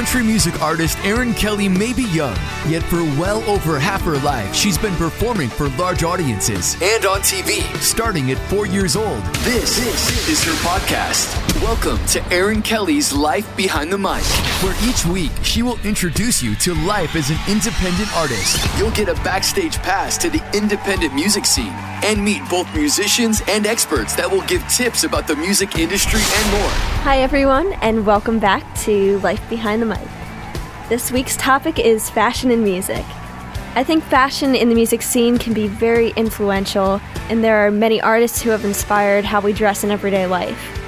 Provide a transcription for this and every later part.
Country music artist Erin Kelly may be young, yet for well over half her life, she's been performing for large audiences and on TV, starting at four years old. This, this is her podcast. Welcome to Erin Kelly's Life Behind the Mic, where each week she will introduce you to life as an independent artist. You'll get a backstage pass to the independent music scene and meet both musicians and experts that will give tips about the music industry and more. Hi, everyone, and welcome back to Life Behind the Mic. This week's topic is fashion and music. I think fashion in the music scene can be very influential, and there are many artists who have inspired how we dress in everyday life.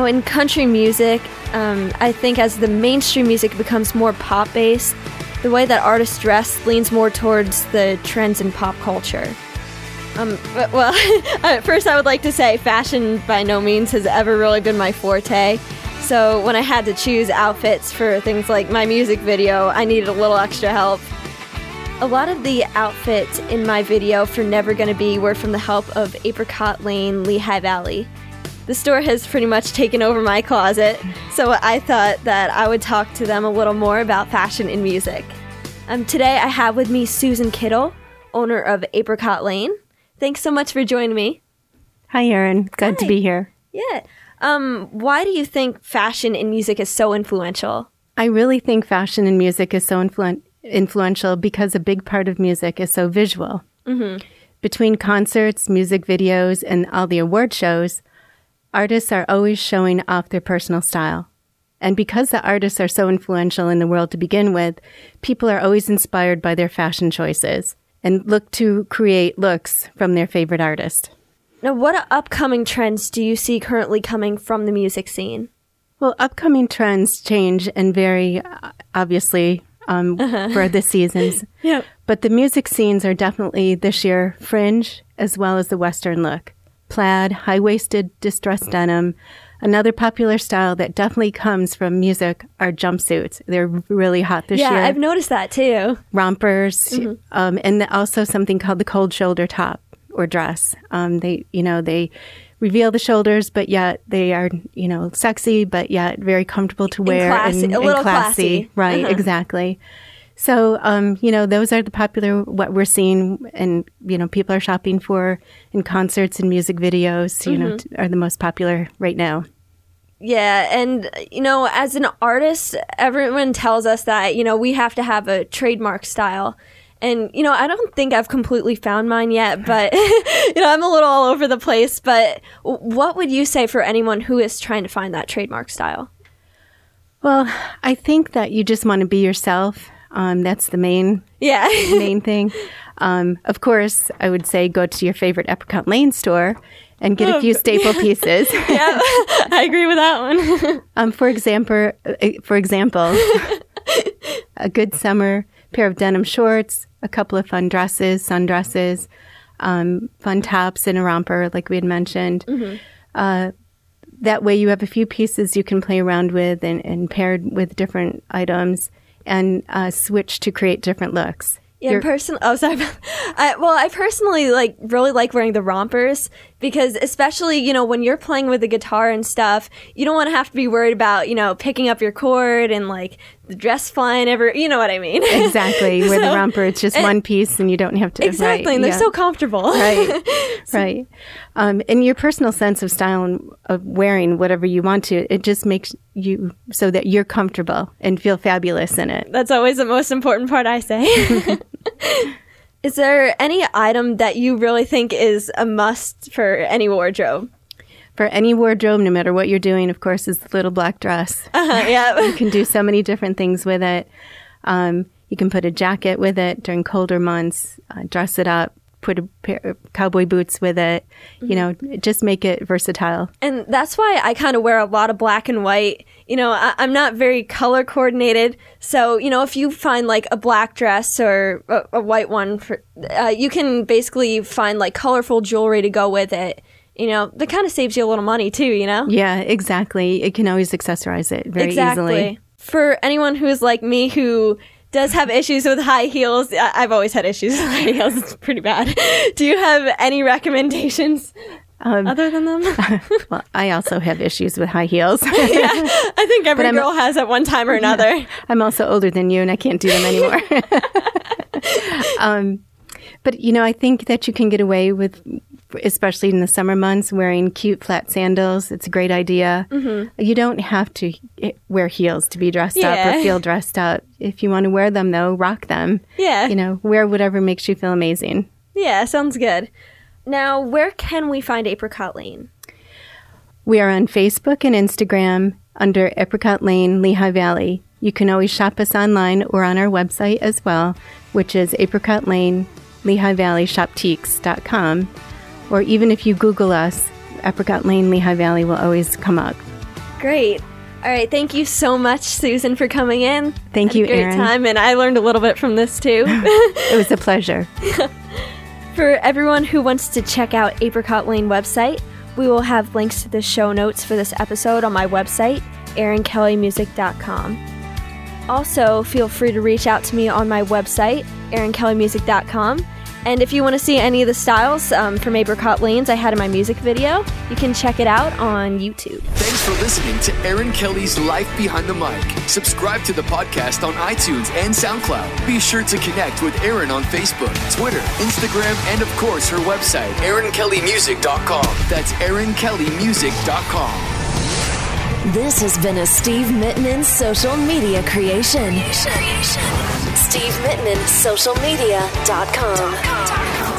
Now, in country music, um, I think as the mainstream music becomes more pop based, the way that artists dress leans more towards the trends in pop culture. Um, but- well, at first, I would like to say fashion by no means has ever really been my forte. So when I had to choose outfits for things like my music video, I needed a little extra help. A lot of the outfits in my video for Never Gonna Be were from the help of Apricot Lane Lehigh Valley. The store has pretty much taken over my closet, so I thought that I would talk to them a little more about fashion and music. Um, today I have with me Susan Kittle, owner of Apricot Lane. Thanks so much for joining me. Hi, Erin. Good to be here. Yeah. Um, why do you think fashion and music is so influential? I really think fashion and music is so influen- influential because a big part of music is so visual. Mm-hmm. Between concerts, music videos, and all the award shows, artists are always showing off their personal style. And because the artists are so influential in the world to begin with, people are always inspired by their fashion choices and look to create looks from their favorite artist. Now, what upcoming trends do you see currently coming from the music scene? Well, upcoming trends change and vary, uh, obviously, um, for the seasons. Yep. But the music scenes are definitely this year fringe as well as the Western look. Plaid, high waisted distressed denim. Another popular style that definitely comes from music are jumpsuits. They're really hot this yeah, year. I've noticed that too. Rompers, um, and also something called the cold shoulder top or dress. Um, they, you know, they reveal the shoulders, but yet they are, you know, sexy, but yet very comfortable to wear classy- and, a and little classy. classy. Right, Uh-huh. exactly. So, um, you know, those are the popular what we're seeing, and you know, people are shopping for in concerts and music videos. You know, t- are the most popular right now. Yeah, and you know, as an artist, everyone tells us that, you know, we have to have a trademark style. And you know, I don't think I've completely found mine yet, but you know, I'm a little all over the place, but what would you say for anyone who is trying to find that trademark style? Well, I think that you just want to be yourself. Um, that's the main Yeah. main thing. Um, of course, I would say go to your favorite Apricot Lane store and get a few staple pieces. yeah. I agree with that one. Um, for example, uh, for example, a good summer pair of denim shorts, a couple of fun dresses, sundresses, um, fun tops, and a romper, like we had mentioned. Uh, that way, you have a few pieces you can play around with and, and paired with different items and uh, switch to create different looks. Yeah, You're- person. Oh, sorry. I, well, I personally like really like wearing the rompers because, especially you know, when you're playing with the guitar and stuff, you don't want to have to be worried about you know picking up your cord and like the dress flying ever. You know what I mean? Exactly. Where the romper, it's just and- one piece and you don't have to. exactly, right, and they're yeah. so comfortable. right, right. Um, and your personal sense of style and of wearing whatever you want to, it just makes you so that you're comfortable and feel fabulous in it. That's always the most important part. I say. Is there any item that you really think is a must for any wardrobe? For any wardrobe, no matter what you're doing, of course, is the little black dress. Uh, yeah. you can do so many different things with it. Um, you can put a jacket with it during colder months, uh, dress it up, put a pair of cowboy boots with it. You know, just make it versatile. And that's why I kind of wear a lot of black and white. You know, I, I'm not very color coordinated. So, you know, if you find like a black dress or a, a white one, for, uh, you can basically find like colorful jewelry to go with it. You know, that kind of saves you a little money too, you know? Yeah, exactly. It can always accessorize it very easily. For anyone who's like me who does have issues with high heels, I- I've always had issues with high heels. It's pretty bad. Do you have any recommendations? Um, Other than them? well, I also have issues with high heels. yeah, I think every girl has at one time or another. Yeah, I'm also older than you, and I can't do them anymore. um, but you know, I think that you can get away with, especially in the summer months, wearing cute flat sandals. It's a great idea. Mm-hmm. You don't have to wear heels to be dressed yeah. up or feel dressed up. If you want to wear them, though, rock them. Yeah. You know, wear whatever makes you feel amazing. Yeah, sounds good. Now, where can we find Apricot Lane? We are on Facebook and Instagram under Apricot Lane, Lehigh Valley. You can always shop us online or on our website as well, which is Apricot Lane, Lehigh Valley Shoptiques.com. Or even if you Google us, Apricot Lane, Lehigh Valley will always come up. Great. All right, thank you so much, Susan, for coming in. Thank you, great Erin. time, and I learned a little bit from this too. it was a pleasure. for everyone who wants to check out Apricot Lane website, we will have links to the show notes for this episode on my website, erinkellymusic.com. Also, feel free to reach out to me on my website, erinkellymusic.com. And if you want to see any of the styles um, from Apricot Lanes I had in my music video, you can check it out on YouTube. Thanks for listening to Erin Kelly's Life Behind the Mic. Subscribe to the podcast on iTunes and SoundCloud. Be sure to connect with Erin on Facebook, Twitter, Instagram, and of course her website, erinkellymusic.com. That's erinkellymusic.com. This has been a Steve Mittman social media creation. Steve Mittman, socialmedia.com.